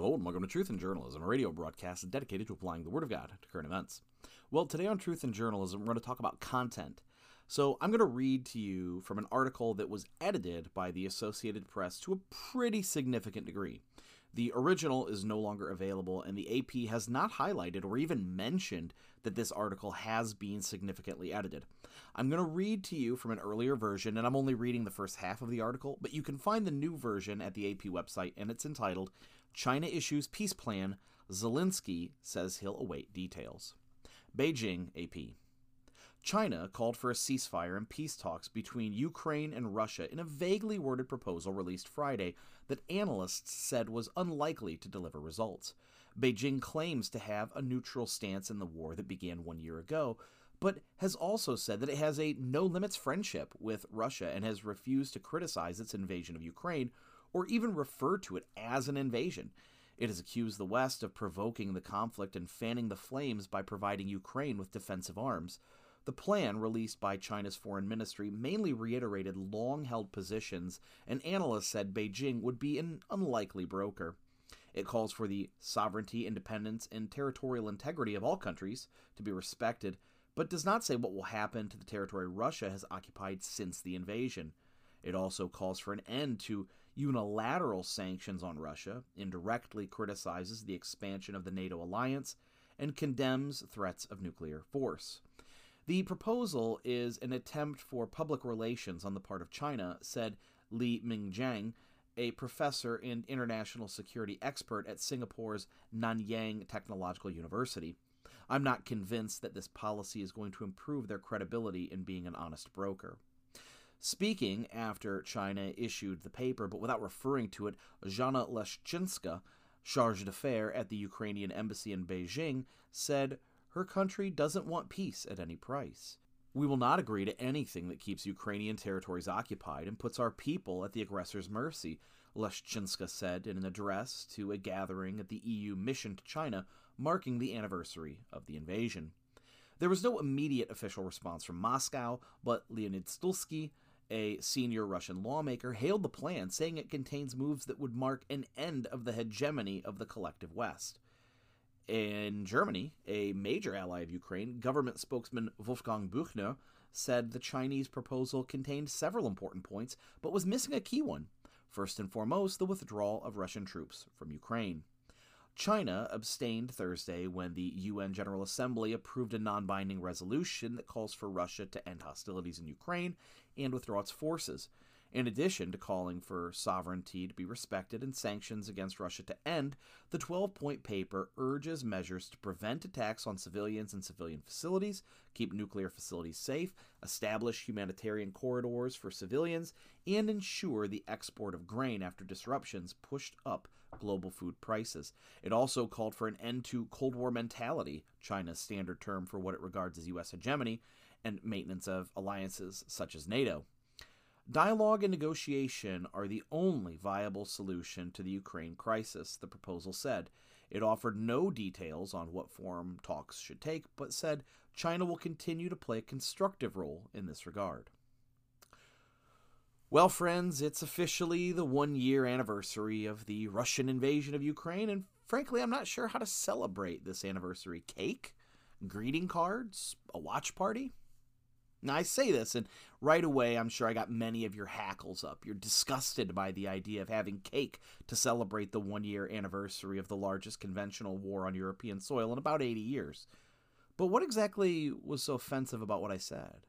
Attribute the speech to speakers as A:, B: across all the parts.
A: Hello and welcome to Truth in Journalism, a radio broadcast dedicated to applying the Word of God to current events. Well, today on Truth in Journalism, we're going to talk about content. So, I'm going to read to you from an article that was edited by the Associated Press to a pretty significant degree. The original is no longer available, and the AP has not highlighted or even mentioned that this article has been significantly edited. I'm going to read to you from an earlier version, and I'm only reading the first half of the article, but you can find the new version at the AP website, and it's entitled China Issues Peace Plan. Zelensky says he'll await details. Beijing, AP. China called for a ceasefire and peace talks between Ukraine and Russia in a vaguely worded proposal released Friday that analysts said was unlikely to deliver results. Beijing claims to have a neutral stance in the war that began one year ago, but has also said that it has a no limits friendship with Russia and has refused to criticize its invasion of Ukraine or even refer to it as an invasion. It has accused the West of provoking the conflict and fanning the flames by providing Ukraine with defensive arms. The plan, released by China's foreign ministry, mainly reiterated long held positions, and analysts said Beijing would be an unlikely broker. It calls for the sovereignty, independence, and territorial integrity of all countries to be respected, but does not say what will happen to the territory Russia has occupied since the invasion. It also calls for an end to unilateral sanctions on Russia, indirectly criticizes the expansion of the NATO alliance, and condemns threats of nuclear force. The proposal is an attempt for public relations on the part of China, said Li Mingjiang, a professor and international security expert at Singapore's Nanyang Technological University. I'm not convinced that this policy is going to improve their credibility in being an honest broker. Speaking after China issued the paper, but without referring to it, Zhanna Leshchynska, charge d'affaires at the Ukrainian embassy in Beijing, said her country doesn't want peace at any price. We will not agree to anything that keeps Ukrainian territories occupied and puts our people at the aggressor's mercy, Leshchynska said in an address to a gathering at the EU mission to China marking the anniversary of the invasion. There was no immediate official response from Moscow, but Leonid Slutsky, a senior Russian lawmaker, hailed the plan, saying it contains moves that would mark an end of the hegemony of the collective West. In Germany, a major ally of Ukraine, government spokesman Wolfgang Buchner said the Chinese proposal contained several important points, but was missing a key one. First and foremost, the withdrawal of Russian troops from Ukraine. China abstained Thursday when the UN General Assembly approved a non binding resolution that calls for Russia to end hostilities in Ukraine and withdraw its forces in addition to calling for sovereignty to be respected and sanctions against Russia to end, the 12 point paper urges measures to prevent attacks on civilians and civilian facilities, keep nuclear facilities safe, establish humanitarian corridors for civilians, and ensure the export of grain after disruptions pushed up global food prices. It also called for an end to Cold War mentality, China's standard term for what it regards as U.S. hegemony, and maintenance of alliances such as NATO. Dialogue and negotiation are the only viable solution to the Ukraine crisis, the proposal said. It offered no details on what form talks should take, but said China will continue to play a constructive role in this regard. Well, friends, it's officially the one year anniversary of the Russian invasion of Ukraine, and frankly, I'm not sure how to celebrate this anniversary. Cake? Greeting cards? A watch party? Now, I say this, and right away, I'm sure I got many of your hackles up. You're disgusted by the idea of having cake to celebrate the one year anniversary of the largest conventional war on European soil in about 80 years. But what exactly was so offensive about what I said?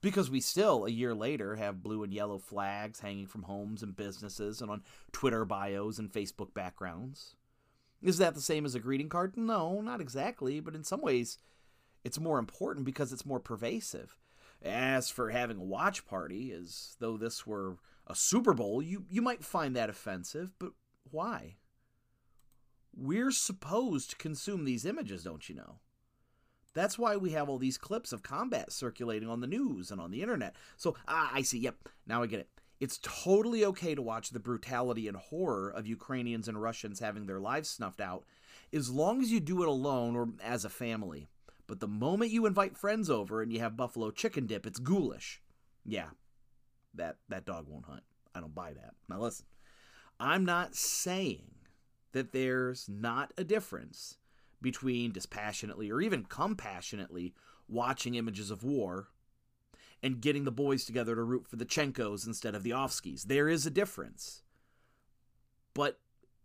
A: Because we still, a year later, have blue and yellow flags hanging from homes and businesses and on Twitter bios and Facebook backgrounds. Is that the same as a greeting card? No, not exactly, but in some ways, it's more important because it's more pervasive. As for having a watch party, as though this were a Super Bowl, you, you might find that offensive, but why? We're supposed to consume these images, don't you know? That's why we have all these clips of combat circulating on the news and on the internet. So, ah, I see. Yep, now I get it. It's totally okay to watch the brutality and horror of Ukrainians and Russians having their lives snuffed out, as long as you do it alone or as a family. But the moment you invite friends over and you have buffalo chicken dip, it's ghoulish. Yeah, that that dog won't hunt. I don't buy that. Now listen, I'm not saying that there's not a difference between dispassionately or even compassionately watching images of war and getting the boys together to root for the Chenkos instead of the Ofskis. There is a difference. But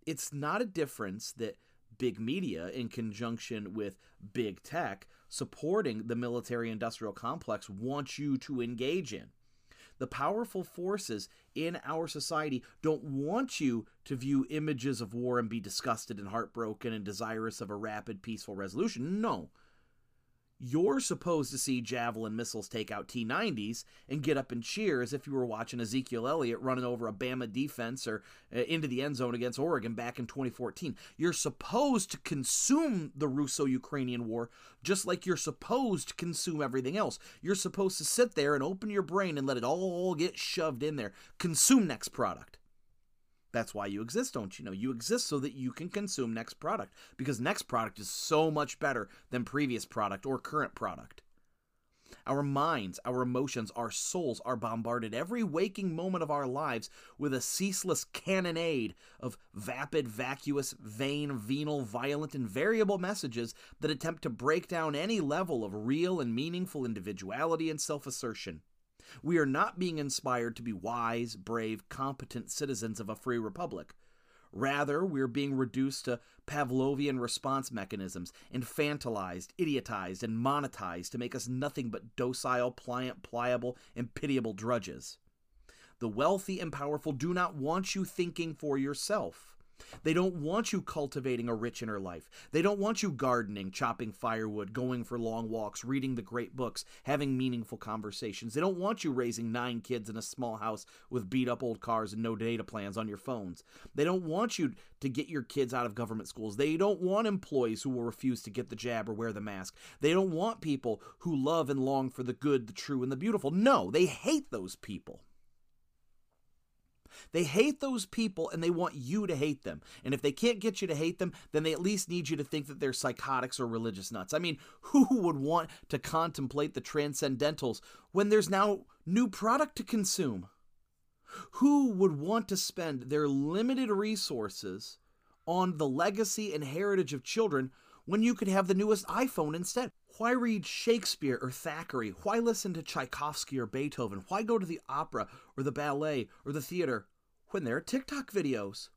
A: it's not a difference that big media, in conjunction with big tech, supporting the military industrial complex, want you to engage in. The powerful forces in our society don't want you to view images of war and be disgusted and heartbroken and desirous of a rapid, peaceful resolution. No you're supposed to see javelin missiles take out T 90s and get up and cheer as if you were watching Ezekiel Elliott running over a Bama defense or uh, into the end zone against Oregon back in 2014. You're supposed to consume the Russo Ukrainian war just like you're supposed to consume everything else. You're supposed to sit there and open your brain and let it all get shoved in there. Consume next product. That's why you exist, don't you know? You exist so that you can consume next product because next product is so much better than previous product or current product. Our minds, our emotions, our souls are bombarded every waking moment of our lives with a ceaseless cannonade of vapid, vacuous, vain, venal, violent, and variable messages that attempt to break down any level of real and meaningful individuality and self assertion. We are not being inspired to be wise, brave, competent citizens of a free republic. Rather, we're being reduced to Pavlovian response mechanisms, infantilized, idiotized, and monetized to make us nothing but docile, pliant, pliable, and pitiable drudges. The wealthy and powerful do not want you thinking for yourself. They don't want you cultivating a rich inner life. They don't want you gardening, chopping firewood, going for long walks, reading the great books, having meaningful conversations. They don't want you raising nine kids in a small house with beat up old cars and no data plans on your phones. They don't want you to get your kids out of government schools. They don't want employees who will refuse to get the jab or wear the mask. They don't want people who love and long for the good, the true, and the beautiful. No, they hate those people. They hate those people and they want you to hate them. And if they can't get you to hate them, then they at least need you to think that they're psychotics or religious nuts. I mean, who would want to contemplate the transcendentals when there's now new product to consume? Who would want to spend their limited resources on the legacy and heritage of children when you could have the newest iPhone instead? Why read Shakespeare or Thackeray? Why listen to Tchaikovsky or Beethoven? Why go to the opera or the ballet or the theater when there are TikTok videos?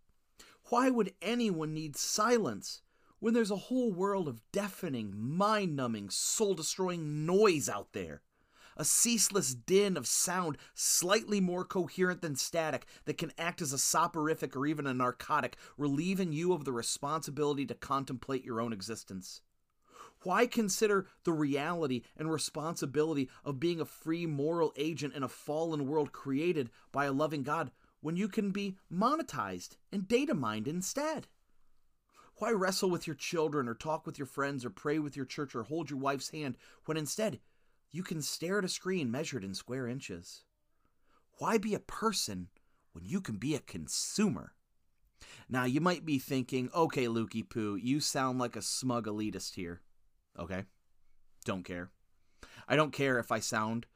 A: Why would anyone need silence when there's a whole world of deafening, mind numbing, soul destroying noise out there? A ceaseless din of sound slightly more coherent than static that can act as a soporific or even a narcotic, relieving you of the responsibility to contemplate your own existence. Why consider the reality and responsibility of being a free moral agent in a fallen world created by a loving God when you can be monetized and data mined instead? Why wrestle with your children or talk with your friends or pray with your church or hold your wife's hand when instead you can stare at a screen measured in square inches? Why be a person when you can be a consumer? Now, you might be thinking, okay, Lukey Poo, you sound like a smug elitist here. Okay. Don't care. I don't care if I sound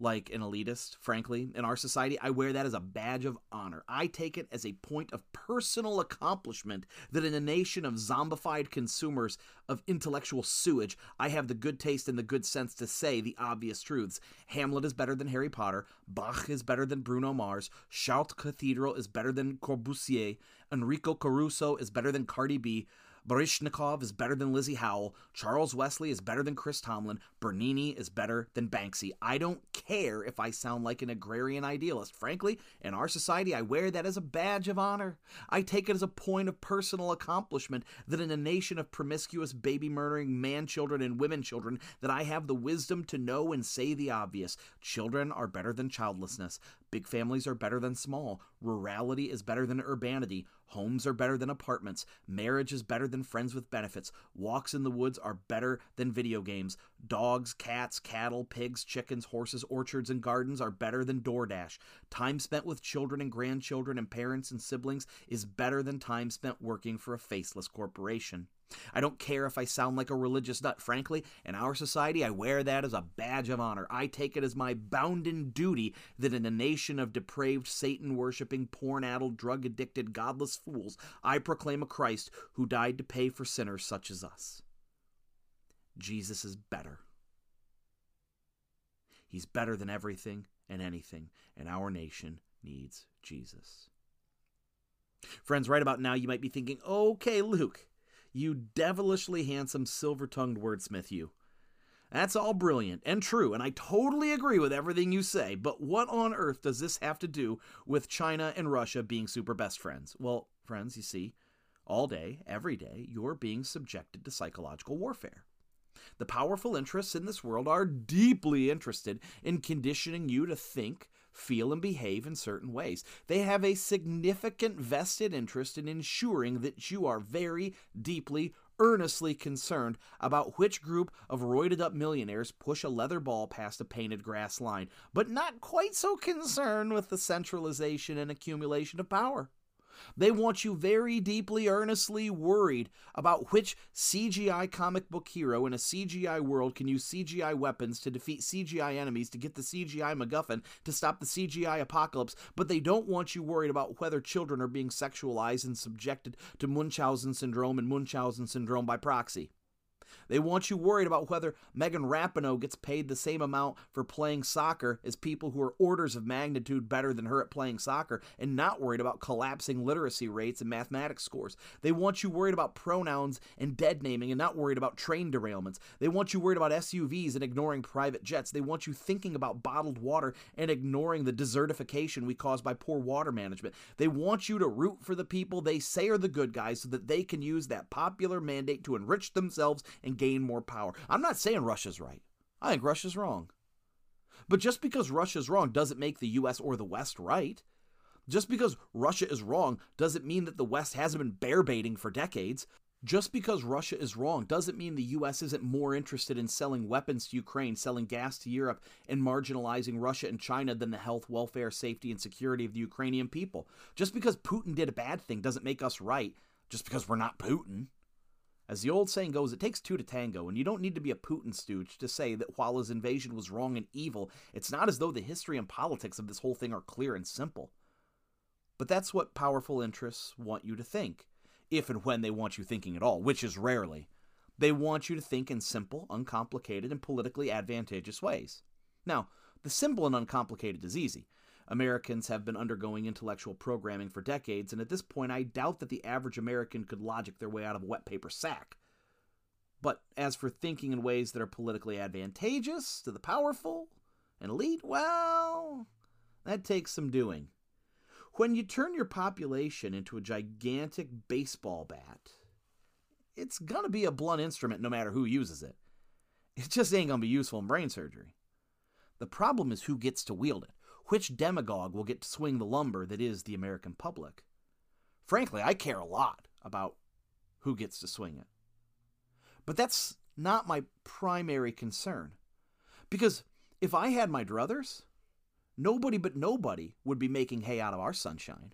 A: like an elitist, frankly. In our society, I wear that as a badge of honor. I take it as a point of personal accomplishment that in a nation of zombified consumers of intellectual sewage, I have the good taste and the good sense to say the obvious truths. Hamlet is better than Harry Potter, Bach is better than Bruno Mars, Chartres Cathedral is better than Corbusier, Enrico Caruso is better than Cardi B. Baryshnikov is better than Lizzie Howell. Charles Wesley is better than Chris Tomlin. Bernini is better than Banksy. I don't care if I sound like an agrarian idealist. Frankly, in our society, I wear that as a badge of honor. I take it as a point of personal accomplishment that in a nation of promiscuous, baby murdering man children and women children, that I have the wisdom to know and say the obvious. Children are better than childlessness. Big families are better than small. Rurality is better than urbanity. Homes are better than apartments. Marriage is better than friends with benefits. Walks in the woods are better than video games. Dogs, cats, cattle, pigs, chickens, horses, orchards, and gardens are better than DoorDash. Time spent with children and grandchildren and parents and siblings is better than time spent working for a faceless corporation. I don't care if I sound like a religious nut. Frankly, in our society, I wear that as a badge of honor. I take it as my bounden duty that in a nation of depraved, Satan worshipping, porn addled, drug addicted, godless fools, I proclaim a Christ who died to pay for sinners such as us. Jesus is better. He's better than everything and anything, and our nation needs Jesus. Friends, right about now, you might be thinking, okay, Luke, you devilishly handsome, silver tongued wordsmith, you. That's all brilliant and true, and I totally agree with everything you say, but what on earth does this have to do with China and Russia being super best friends? Well, friends, you see, all day, every day, you're being subjected to psychological warfare. The powerful interests in this world are deeply interested in conditioning you to think, feel, and behave in certain ways. They have a significant vested interest in ensuring that you are very deeply, earnestly concerned about which group of roided up millionaires push a leather ball past a painted grass line, but not quite so concerned with the centralization and accumulation of power. They want you very deeply, earnestly worried about which CGI comic book hero in a CGI world can use CGI weapons to defeat CGI enemies to get the CGI MacGuffin to stop the CGI apocalypse, but they don't want you worried about whether children are being sexualized and subjected to Munchausen syndrome and Munchausen syndrome by proxy. They want you worried about whether Megan Rapinoe gets paid the same amount for playing soccer as people who are orders of magnitude better than her at playing soccer and not worried about collapsing literacy rates and mathematics scores. They want you worried about pronouns and dead naming and not worried about train derailments. They want you worried about SUVs and ignoring private jets. They want you thinking about bottled water and ignoring the desertification we cause by poor water management. They want you to root for the people they say are the good guys so that they can use that popular mandate to enrich themselves and gain more power. I'm not saying Russia's right. I think Russia's wrong. But just because Russia's wrong doesn't make the US or the West right. Just because Russia is wrong doesn't mean that the West hasn't been bear baiting for decades. Just because Russia is wrong doesn't mean the US isn't more interested in selling weapons to Ukraine, selling gas to Europe, and marginalizing Russia and China than the health, welfare, safety, and security of the Ukrainian people. Just because Putin did a bad thing doesn't make us right, just because we're not Putin. As the old saying goes, it takes two to tango, and you don't need to be a Putin stooge to say that while his invasion was wrong and evil, it's not as though the history and politics of this whole thing are clear and simple. But that's what powerful interests want you to think, if and when they want you thinking at all, which is rarely. They want you to think in simple, uncomplicated, and politically advantageous ways. Now, the simple and uncomplicated is easy. Americans have been undergoing intellectual programming for decades, and at this point, I doubt that the average American could logic their way out of a wet paper sack. But as for thinking in ways that are politically advantageous to the powerful and elite, well, that takes some doing. When you turn your population into a gigantic baseball bat, it's gonna be a blunt instrument no matter who uses it. It just ain't gonna be useful in brain surgery. The problem is who gets to wield it which demagogue will get to swing the lumber that is the American public? Frankly, I care a lot about who gets to swing it. But that's not my primary concern. Because if I had my druthers, nobody but nobody would be making hay out of our sunshine.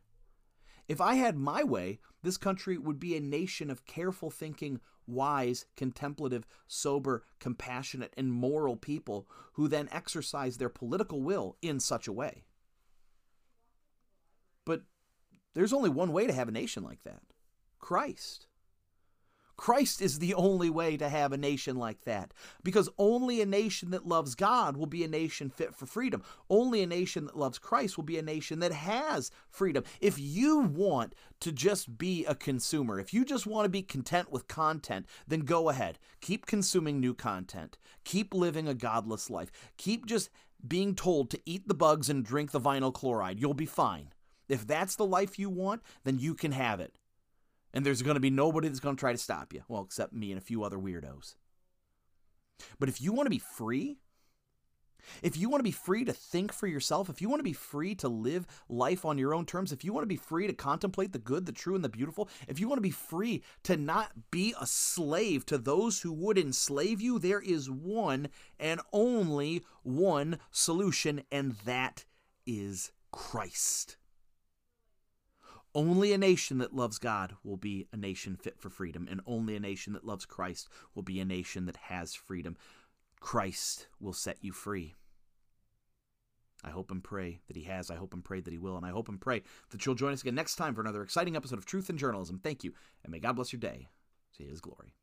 A: If I had my way, this country would be a nation of careful thinking, wise, contemplative, sober, compassionate, and moral people who then exercise their political will in such a way. But there's only one way to have a nation like that Christ. Christ is the only way to have a nation like that. Because only a nation that loves God will be a nation fit for freedom. Only a nation that loves Christ will be a nation that has freedom. If you want to just be a consumer, if you just want to be content with content, then go ahead. Keep consuming new content. Keep living a godless life. Keep just being told to eat the bugs and drink the vinyl chloride. You'll be fine. If that's the life you want, then you can have it. And there's going to be nobody that's going to try to stop you. Well, except me and a few other weirdos. But if you want to be free, if you want to be free to think for yourself, if you want to be free to live life on your own terms, if you want to be free to contemplate the good, the true, and the beautiful, if you want to be free to not be a slave to those who would enslave you, there is one and only one solution, and that is Christ. Only a nation that loves God will be a nation fit for freedom, and only a nation that loves Christ will be a nation that has freedom. Christ will set you free. I hope and pray that he has. I hope and pray that he will. And I hope and pray that you'll join us again next time for another exciting episode of Truth in Journalism. Thank you, and may God bless your day to his glory.